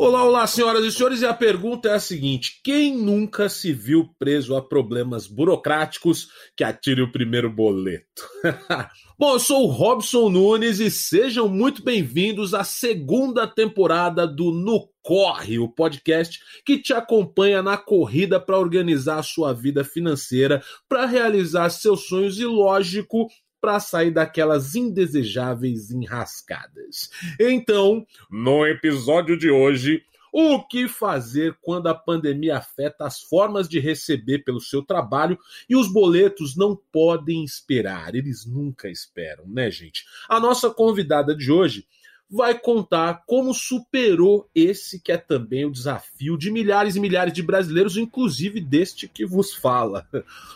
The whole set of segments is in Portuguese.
Olá, olá, senhoras e senhores, e a pergunta é a seguinte: quem nunca se viu preso a problemas burocráticos que atire o primeiro boleto? Bom, eu sou o Robson Nunes e sejam muito bem-vindos à segunda temporada do No Corre, o podcast que te acompanha na corrida para organizar a sua vida financeira, para realizar seus sonhos e, lógico, para sair daquelas indesejáveis enrascadas. Então, no episódio de hoje, o que fazer quando a pandemia afeta as formas de receber pelo seu trabalho e os boletos não podem esperar? Eles nunca esperam, né, gente? A nossa convidada de hoje vai contar como superou esse que é também o desafio de milhares e milhares de brasileiros, inclusive deste que vos fala.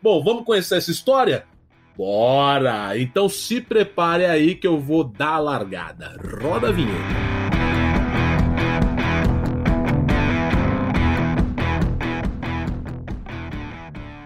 Bom, vamos conhecer essa história? Bora! Então se prepare aí que eu vou dar a largada. Roda a vinheta.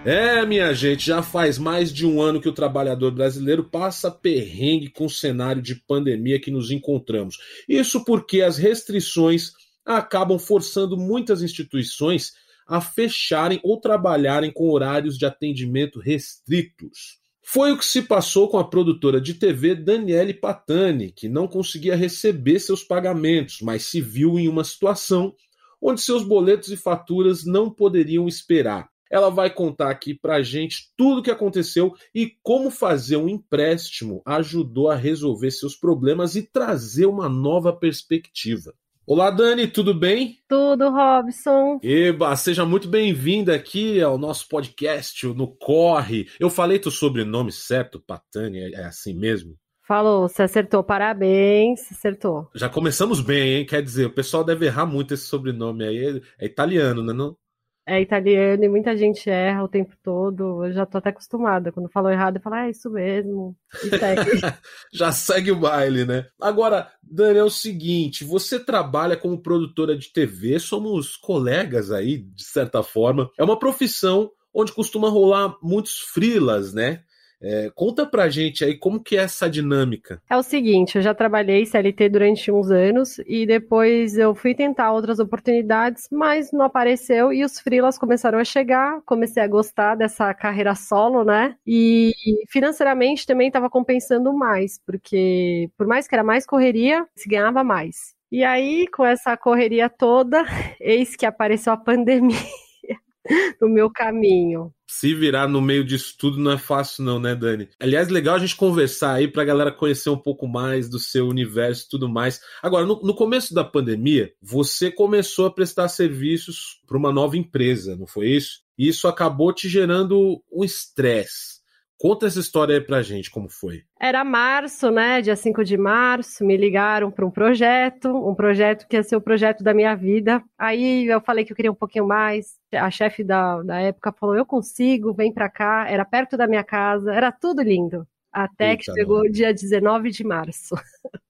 É, minha gente, já faz mais de um ano que o trabalhador brasileiro passa perrengue com o cenário de pandemia que nos encontramos. Isso porque as restrições acabam forçando muitas instituições a fecharem ou trabalharem com horários de atendimento restritos. Foi o que se passou com a produtora de TV Daniele Patani, que não conseguia receber seus pagamentos, mas se viu em uma situação onde seus boletos e faturas não poderiam esperar. Ela vai contar aqui pra gente tudo o que aconteceu e como fazer um empréstimo ajudou a resolver seus problemas e trazer uma nova perspectiva. Olá, Dani, tudo bem? Tudo, Robson. Eba, seja muito bem-vinda aqui ao nosso podcast, no Corre. Eu falei teu sobrenome certo, Patani, é assim mesmo? Falou, você acertou, parabéns, acertou. Já começamos bem, hein? Quer dizer, o pessoal deve errar muito esse sobrenome aí, é italiano, né? Não? É italiano e muita gente erra o tempo todo. Eu já tô até acostumada. Quando falou errado, eu falo, ah, é isso mesmo. Segue. já segue o baile, né? Agora, Dani, é o seguinte: você trabalha como produtora de TV, somos colegas aí, de certa forma. É uma profissão onde costuma rolar muitos frilas, né? É, conta pra gente aí como que é essa dinâmica. É o seguinte, eu já trabalhei CLT durante uns anos e depois eu fui tentar outras oportunidades, mas não apareceu e os freelas começaram a chegar, comecei a gostar dessa carreira solo, né? E financeiramente também estava compensando mais, porque por mais que era mais correria, se ganhava mais. E aí, com essa correria toda, eis que apareceu a pandemia no meu caminho. Se virar no meio disso tudo não é fácil, não, né, Dani? Aliás, legal a gente conversar aí pra galera conhecer um pouco mais do seu universo e tudo mais. Agora, no, no começo da pandemia, você começou a prestar serviços para uma nova empresa, não foi isso? E isso acabou te gerando um estresse. Conta essa história aí pra gente, como foi. Era março, né? Dia 5 de março, me ligaram para um projeto, um projeto que ia ser o projeto da minha vida. Aí eu falei que eu queria um pouquinho mais. A chefe da, da época falou: Eu consigo, vem pra cá. Era perto da minha casa, era tudo lindo. Até Eita que chegou o dia 19 de março.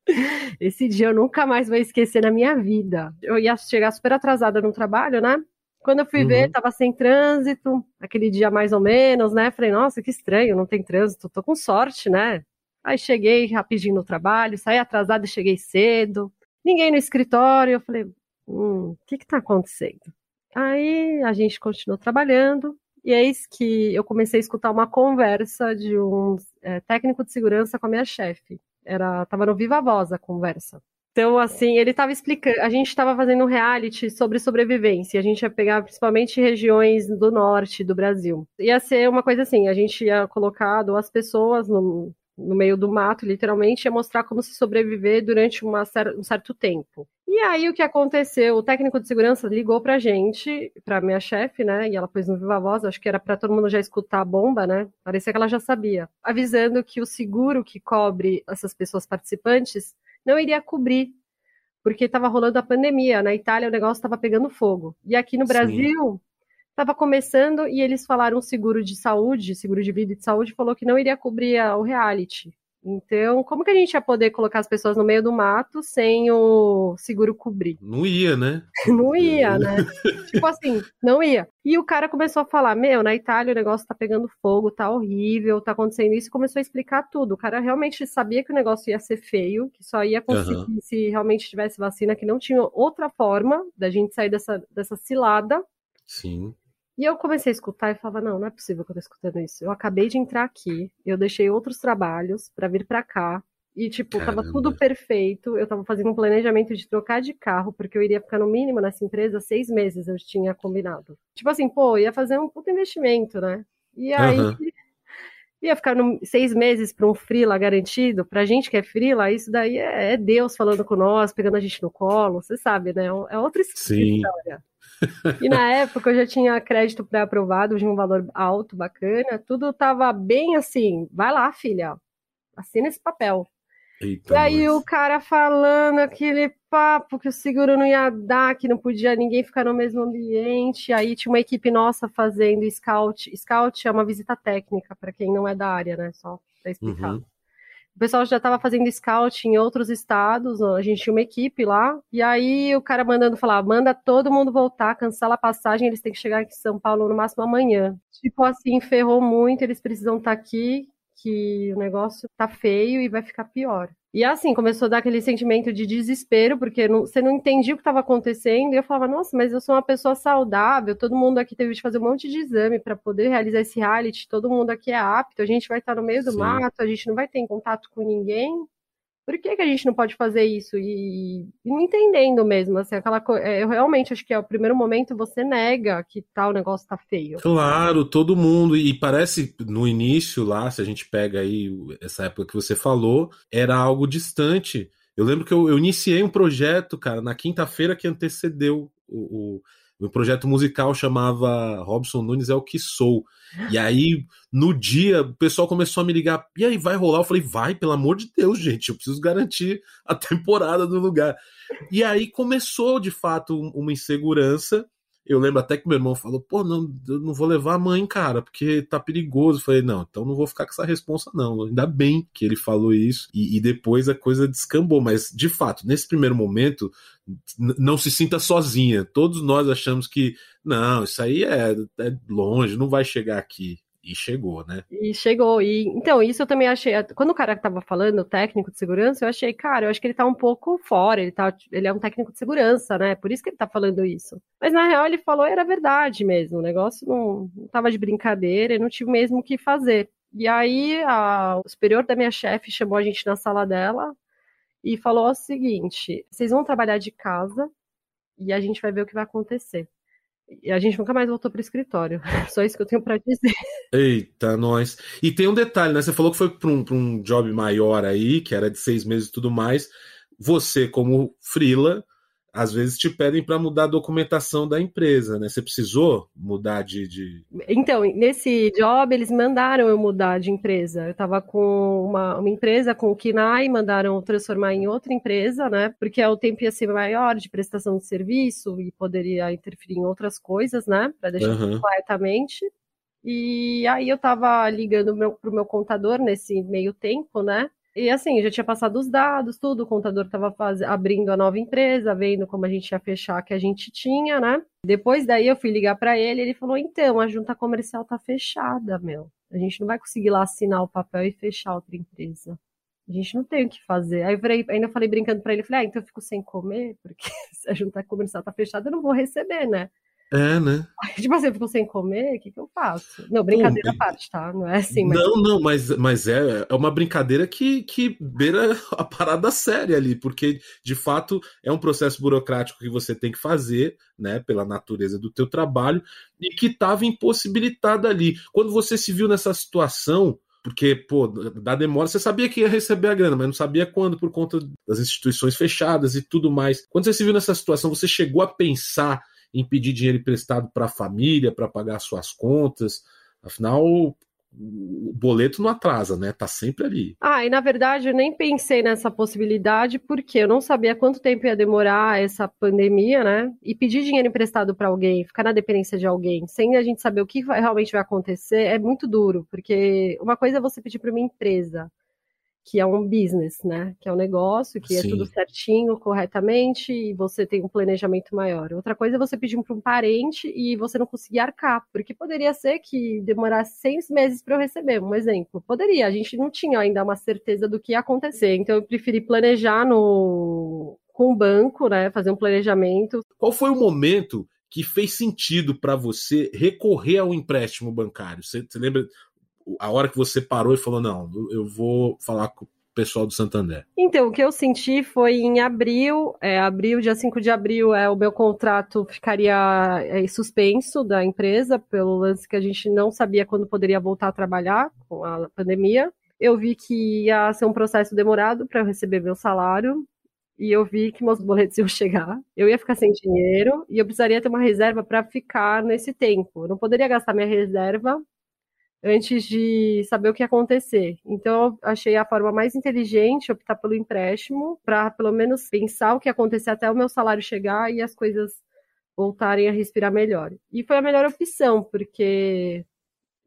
Esse dia eu nunca mais vou esquecer na minha vida. Eu ia chegar super atrasada no trabalho, né? Quando eu fui uhum. ver, tava sem trânsito, aquele dia mais ou menos, né? Falei, nossa, que estranho, não tem trânsito, tô com sorte, né? Aí cheguei rapidinho no trabalho, saí atrasada e cheguei cedo. Ninguém no escritório, eu falei, hum, o que que tá acontecendo? Aí a gente continuou trabalhando, e eis que eu comecei a escutar uma conversa de um é, técnico de segurança com a minha chefe. Era, tava no Viva Voz a conversa. Então, assim, ele estava explicando. A gente estava fazendo um reality sobre sobrevivência. A gente ia pegar principalmente regiões do norte do Brasil. Ia ser uma coisa assim: a gente ia colocar duas pessoas no, no meio do mato, literalmente, ia mostrar como se sobreviver durante uma, um certo tempo. E aí o que aconteceu? O técnico de segurança ligou pra gente, pra minha chefe, né? E ela pôs no viva voz, acho que era para todo mundo já escutar a bomba, né? Parecia que ela já sabia. Avisando que o seguro que cobre essas pessoas participantes não iria cobrir, porque estava rolando a pandemia. Na Itália o negócio estava pegando fogo. E aqui no Brasil estava começando e eles falaram seguro de saúde, seguro de vida e de saúde, falou que não iria cobrir o reality. Então, como que a gente ia poder colocar as pessoas no meio do mato sem o seguro cobrir? Não ia, né? não ia, né? tipo assim, não ia. E o cara começou a falar: Meu, na Itália o negócio tá pegando fogo, tá horrível, tá acontecendo isso. E começou a explicar tudo. O cara realmente sabia que o negócio ia ser feio, que só ia conseguir uhum. se realmente tivesse vacina, que não tinha outra forma da gente sair dessa, dessa cilada. Sim. E eu comecei a escutar e falava: não, não é possível que eu tô escutando isso. Eu acabei de entrar aqui, eu deixei outros trabalhos para vir para cá. E, tipo, Caramba. tava tudo perfeito. Eu tava fazendo um planejamento de trocar de carro, porque eu iria ficar no mínimo nessa empresa seis meses, eu tinha combinado. Tipo assim, pô, ia fazer um puto investimento, né? E aí. Uhum. Ia ficar no, seis meses para um frila garantido, pra gente que é frila, isso daí é, é, Deus falando com nós, pegando a gente no colo, você sabe, né? É outra história. E na época eu já tinha crédito pré-aprovado de um valor alto, bacana, tudo tava bem assim, vai lá, filha, assina esse papel. Eita, e aí o cara falando aquele papo que o seguro não ia dar, que não podia ninguém ficar no mesmo ambiente. Aí tinha uma equipe nossa fazendo scout. Scout é uma visita técnica, para quem não é da área, né? Só para explicar. Uhum. O pessoal já estava fazendo scout em outros estados, a gente tinha uma equipe lá, e aí o cara mandando falar, manda todo mundo voltar, cancela a passagem, eles têm que chegar aqui em São Paulo no máximo amanhã. Tipo assim, ferrou muito, eles precisam estar tá aqui, que o negócio tá feio e vai ficar pior. E assim, começou a dar aquele sentimento de desespero, porque não, você não entendia o que estava acontecendo, e eu falava, nossa, mas eu sou uma pessoa saudável, todo mundo aqui teve de fazer um monte de exame para poder realizar esse reality, todo mundo aqui é apto, a gente vai estar no meio do Sim. mato, a gente não vai ter contato com ninguém por que, que a gente não pode fazer isso? E, e não entendendo mesmo, assim, aquela coisa. É, eu realmente acho que é o primeiro momento você nega que tal negócio tá feio. Claro, todo mundo. E parece no início lá, se a gente pega aí essa época que você falou, era algo distante. Eu lembro que eu, eu iniciei um projeto, cara, na quinta-feira que antecedeu o, o o projeto musical chamava Robson Nunes é o que sou. E aí, no dia, o pessoal começou a me ligar. E aí, vai rolar? Eu falei, vai, pelo amor de Deus, gente. Eu preciso garantir a temporada do lugar. E aí começou, de fato, uma insegurança. Eu lembro até que meu irmão falou: pô, não, eu não vou levar a mãe, cara, porque tá perigoso. Eu falei: não, então não vou ficar com essa responsa, não. Ainda bem que ele falou isso. E, e depois a coisa descambou. Mas, de fato, nesse primeiro momento, não se sinta sozinha. Todos nós achamos que, não, isso aí é, é longe, não vai chegar aqui. E chegou, né? E chegou. E então, isso eu também achei. Quando o cara tava falando, o técnico de segurança, eu achei, cara, eu acho que ele tá um pouco fora. Ele, tá, ele é um técnico de segurança, né? Por isso que ele tá falando isso. Mas na real, ele falou era verdade mesmo. O negócio não, não tava de brincadeira, e não tive mesmo o que fazer. E aí, a, o superior da minha chefe chamou a gente na sala dela e falou o seguinte: vocês vão trabalhar de casa e a gente vai ver o que vai acontecer. E a gente nunca mais voltou para o escritório. Só isso que eu tenho para dizer. Eita, nós. E tem um detalhe, né? Você falou que foi para um, um job maior aí, que era de seis meses e tudo mais. Você, como frila, às vezes te pedem para mudar a documentação da empresa, né? Você precisou mudar de, de, Então, nesse job, eles mandaram eu mudar de empresa. Eu estava com uma, uma, empresa com o KINAI, mandaram transformar em outra empresa, né? Porque o tempo ia ser maior de prestação de serviço e poderia interferir em outras coisas, né? Para deixar uhum. completamente. E aí eu estava ligando para o meu contador nesse meio tempo, né? E assim, já tinha passado os dados, tudo, o contador estava abrindo a nova empresa, vendo como a gente ia fechar que a gente tinha, né? Depois daí eu fui ligar para ele, ele falou: "Então, a junta comercial tá fechada, meu. A gente não vai conseguir lá assinar o papel e fechar outra empresa. A gente não tem o que fazer". Aí eu falei, ainda falei brincando para ele, falei: "Ah, então eu fico sem comer, porque se a junta comercial tá fechada, eu não vou receber, né?" É, né? Tipo assim, eu fico sem comer, o que, que eu faço? Não, brincadeira à parte, tá? Não é assim, mas. Não, não, mas, mas é, é uma brincadeira que, que beira a parada séria ali, porque de fato é um processo burocrático que você tem que fazer, né, pela natureza do teu trabalho, e que estava impossibilitado ali. Quando você se viu nessa situação, porque, pô, da demora, você sabia que ia receber a grana, mas não sabia quando, por conta das instituições fechadas e tudo mais. Quando você se viu nessa situação, você chegou a pensar em pedir dinheiro emprestado para a família, para pagar suas contas. Afinal, o boleto não atrasa, né? Tá sempre ali. Ah, e na verdade eu nem pensei nessa possibilidade porque eu não sabia quanto tempo ia demorar essa pandemia, né? E pedir dinheiro emprestado para alguém, ficar na dependência de alguém, sem a gente saber o que realmente vai acontecer, é muito duro, porque uma coisa é você pedir para uma empresa que é um business, né? Que é um negócio, que Sim. é tudo certinho, corretamente, e você tem um planejamento maior. Outra coisa é você pedir para um parente e você não conseguir arcar, porque poderia ser que demorasse seis meses para eu receber, um exemplo. Poderia, a gente não tinha ainda uma certeza do que ia acontecer, então eu preferi planejar no com o banco, né? Fazer um planejamento. Qual foi o momento que fez sentido para você recorrer ao empréstimo bancário? Você, você lembra a hora que você parou e falou: não, eu vou falar com o pessoal do Santander? Então, o que eu senti foi em abril, é, abril, dia 5 de abril, é, o meu contrato ficaria é, suspenso da empresa, pelo lance que a gente não sabia quando poderia voltar a trabalhar com a pandemia. Eu vi que ia ser um processo demorado para eu receber meu salário, e eu vi que meus boletos iam chegar, eu ia ficar sem dinheiro e eu precisaria ter uma reserva para ficar nesse tempo. Eu não poderia gastar minha reserva antes de saber o que ia acontecer. Então, eu achei a forma mais inteligente optar pelo empréstimo, para pelo menos pensar o que ia acontecer até o meu salário chegar e as coisas voltarem a respirar melhor. E foi a melhor opção, porque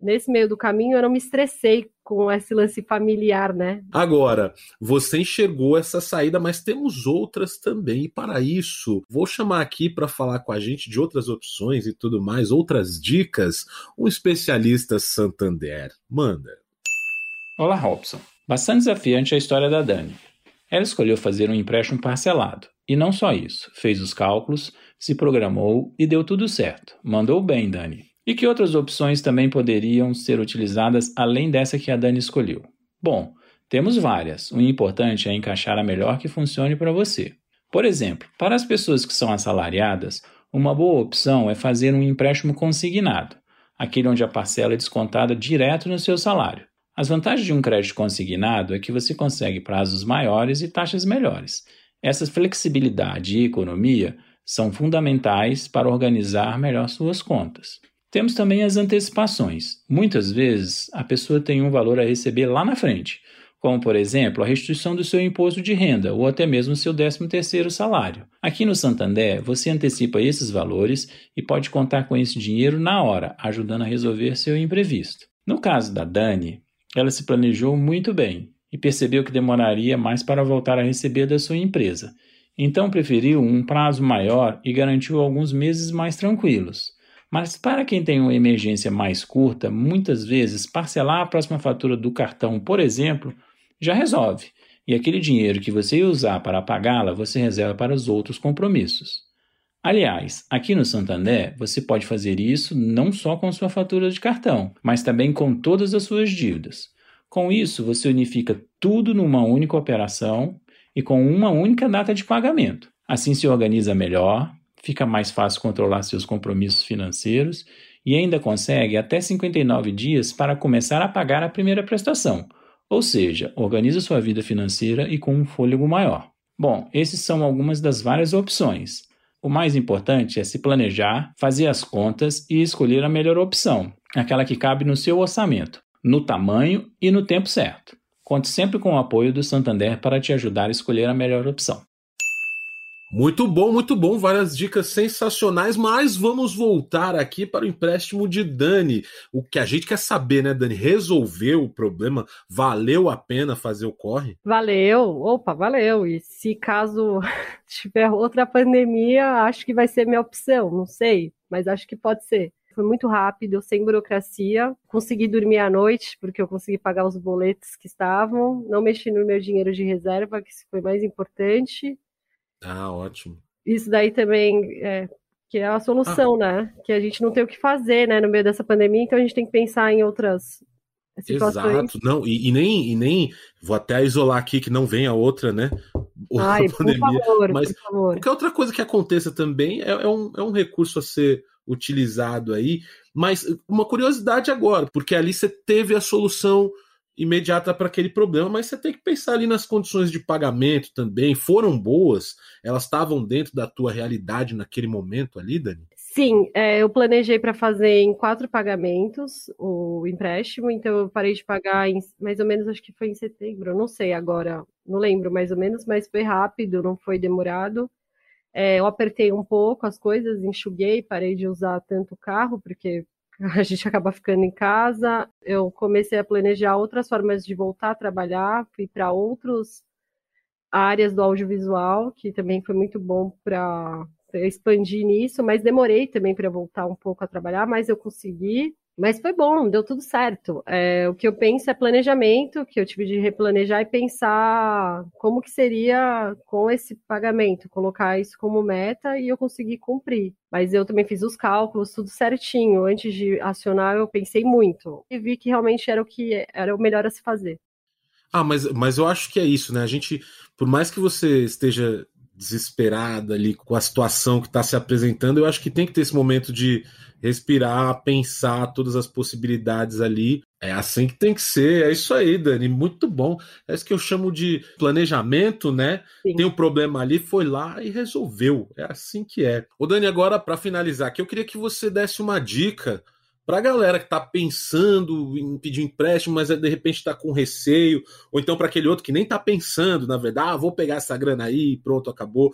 nesse meio do caminho eu não me estressei com esse lance familiar, né? Agora, você enxergou essa saída, mas temos outras também. E para isso, vou chamar aqui para falar com a gente de outras opções e tudo mais, outras dicas, um especialista Santander. Manda. Olá, Robson. Bastante desafiante a história da Dani. Ela escolheu fazer um empréstimo parcelado. E não só isso, fez os cálculos, se programou e deu tudo certo. Mandou bem, Dani. E que outras opções também poderiam ser utilizadas além dessa que a Dani escolheu? Bom, temos várias. O importante é encaixar a melhor que funcione para você. Por exemplo, para as pessoas que são assalariadas, uma boa opção é fazer um empréstimo consignado, aquele onde a parcela é descontada direto no seu salário. As vantagens de um crédito consignado é que você consegue prazos maiores e taxas melhores. Essa flexibilidade e economia são fundamentais para organizar melhor suas contas. Temos também as antecipações. Muitas vezes a pessoa tem um valor a receber lá na frente, como por exemplo a restituição do seu imposto de renda ou até mesmo seu 13º salário. Aqui no Santander, você antecipa esses valores e pode contar com esse dinheiro na hora, ajudando a resolver seu imprevisto. No caso da Dani, ela se planejou muito bem e percebeu que demoraria mais para voltar a receber da sua empresa. Então preferiu um prazo maior e garantiu alguns meses mais tranquilos. Mas para quem tem uma emergência mais curta, muitas vezes parcelar a próxima fatura do cartão, por exemplo, já resolve. E aquele dinheiro que você ia usar para pagá-la, você reserva para os outros compromissos. Aliás, aqui no Santander, você pode fazer isso não só com sua fatura de cartão, mas também com todas as suas dívidas. Com isso, você unifica tudo numa única operação e com uma única data de pagamento. Assim se organiza melhor, fica mais fácil controlar seus compromissos financeiros e ainda consegue até 59 dias para começar a pagar a primeira prestação, ou seja, organiza sua vida financeira e com um fôlego maior. Bom, esses são algumas das várias opções. O mais importante é se planejar, fazer as contas e escolher a melhor opção, aquela que cabe no seu orçamento, no tamanho e no tempo certo. Conte sempre com o apoio do Santander para te ajudar a escolher a melhor opção. Muito bom, muito bom, várias dicas sensacionais, mas vamos voltar aqui para o empréstimo de Dani. O que a gente quer saber, né, Dani? Resolveu o problema? Valeu a pena fazer o corre? Valeu, opa, valeu. E se caso tiver outra pandemia, acho que vai ser minha opção, não sei, mas acho que pode ser. Foi muito rápido, sem burocracia. Consegui dormir à noite, porque eu consegui pagar os boletos que estavam. Não mexi no meu dinheiro de reserva, que foi mais importante ah, ótimo. Isso daí também é, que é a solução, ah. né? Que a gente não tem o que fazer, né, no meio dessa pandemia, então a gente tem que pensar em outras situações. Exato, não, e, e nem, e nem vou até isolar aqui que não venha outra, né? Ai, pandemia, por favor, mas por favor. qualquer outra coisa que aconteça também é, é, um, é um recurso a ser utilizado aí. Mas uma curiosidade agora, porque ali você teve a solução imediata para aquele problema, mas você tem que pensar ali nas condições de pagamento também. Foram boas? Elas estavam dentro da tua realidade naquele momento ali, Dani? Sim, é, eu planejei para fazer em quatro pagamentos o empréstimo, então eu parei de pagar em, mais ou menos, acho que foi em setembro, não sei agora, não lembro mais ou menos, mas foi rápido, não foi demorado. É, eu apertei um pouco as coisas, enxuguei, parei de usar tanto o carro, porque a gente acaba ficando em casa. Eu comecei a planejar outras formas de voltar a trabalhar, fui para outras áreas do audiovisual, que também foi muito bom para expandir nisso, mas demorei também para voltar um pouco a trabalhar, mas eu consegui. Mas foi bom, deu tudo certo. É, o que eu penso é planejamento, que eu tive de replanejar e pensar como que seria com esse pagamento, colocar isso como meta e eu consegui cumprir. Mas eu também fiz os cálculos, tudo certinho. Antes de acionar, eu pensei muito e vi que realmente era o que era o melhor a se fazer. Ah, mas, mas eu acho que é isso, né? A gente, por mais que você esteja desesperada ali com a situação que está se apresentando, eu acho que tem que ter esse momento de respirar, pensar todas as possibilidades ali. É assim que tem que ser. É isso aí, Dani. Muito bom. É isso que eu chamo de planejamento, né? Sim. Tem um problema ali, foi lá e resolveu. É assim que é. Ô, Dani, agora para finalizar aqui, eu queria que você desse uma dica para a galera que está pensando em pedir empréstimo, mas de repente está com receio, ou então para aquele outro que nem está pensando, na verdade, ah, vou pegar essa grana aí, pronto, acabou.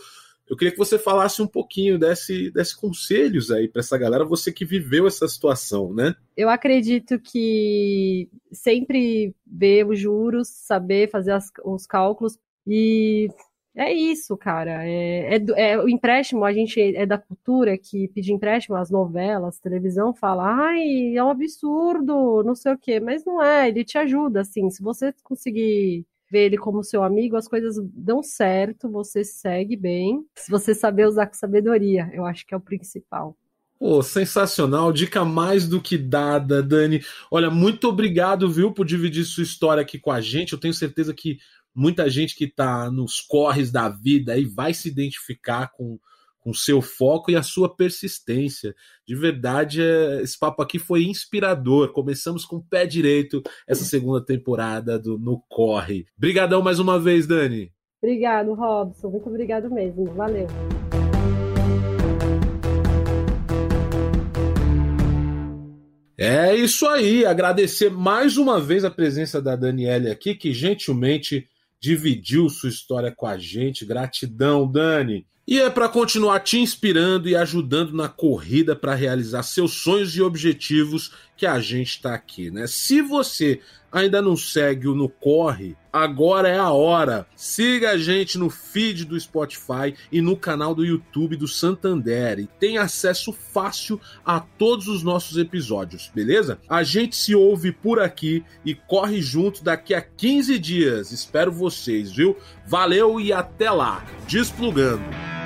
Eu queria que você falasse um pouquinho desse, desses conselhos aí para essa galera, você que viveu essa situação, né? Eu acredito que sempre ver os juros, saber fazer as, os cálculos e é isso, cara. É, é, é, o empréstimo, a gente é da cultura que pedir empréstimo, as novelas, televisão fala, ai, é um absurdo, não sei o quê, mas não é, ele te ajuda, assim, se você conseguir ver ele como seu amigo, as coisas dão certo, você segue bem, se você saber usar com sabedoria, eu acho que é o principal. Pô, sensacional, dica mais do que dada, Dani. Olha, muito obrigado, viu, por dividir sua história aqui com a gente. Eu tenho certeza que muita gente que está nos corres da vida aí vai se identificar com com seu foco e a sua persistência. De verdade, é, esse papo aqui foi inspirador. Começamos com o pé direito essa segunda temporada do No Corre. Obrigadão mais uma vez, Dani. Obrigado, Robson. Muito obrigado mesmo. Valeu. É isso aí. Agradecer mais uma vez a presença da Daniele aqui, que gentilmente dividiu sua história com a gente. Gratidão, Dani. E é para continuar te inspirando e ajudando na corrida para realizar seus sonhos e objetivos que a gente está aqui, né? Se você ainda não segue o No Corre, agora é a hora. Siga a gente no feed do Spotify e no canal do YouTube do Santander e tem acesso fácil a todos os nossos episódios, beleza? A gente se ouve por aqui e corre junto daqui a 15 dias. Espero vocês, viu? Valeu e até lá. Desplugando.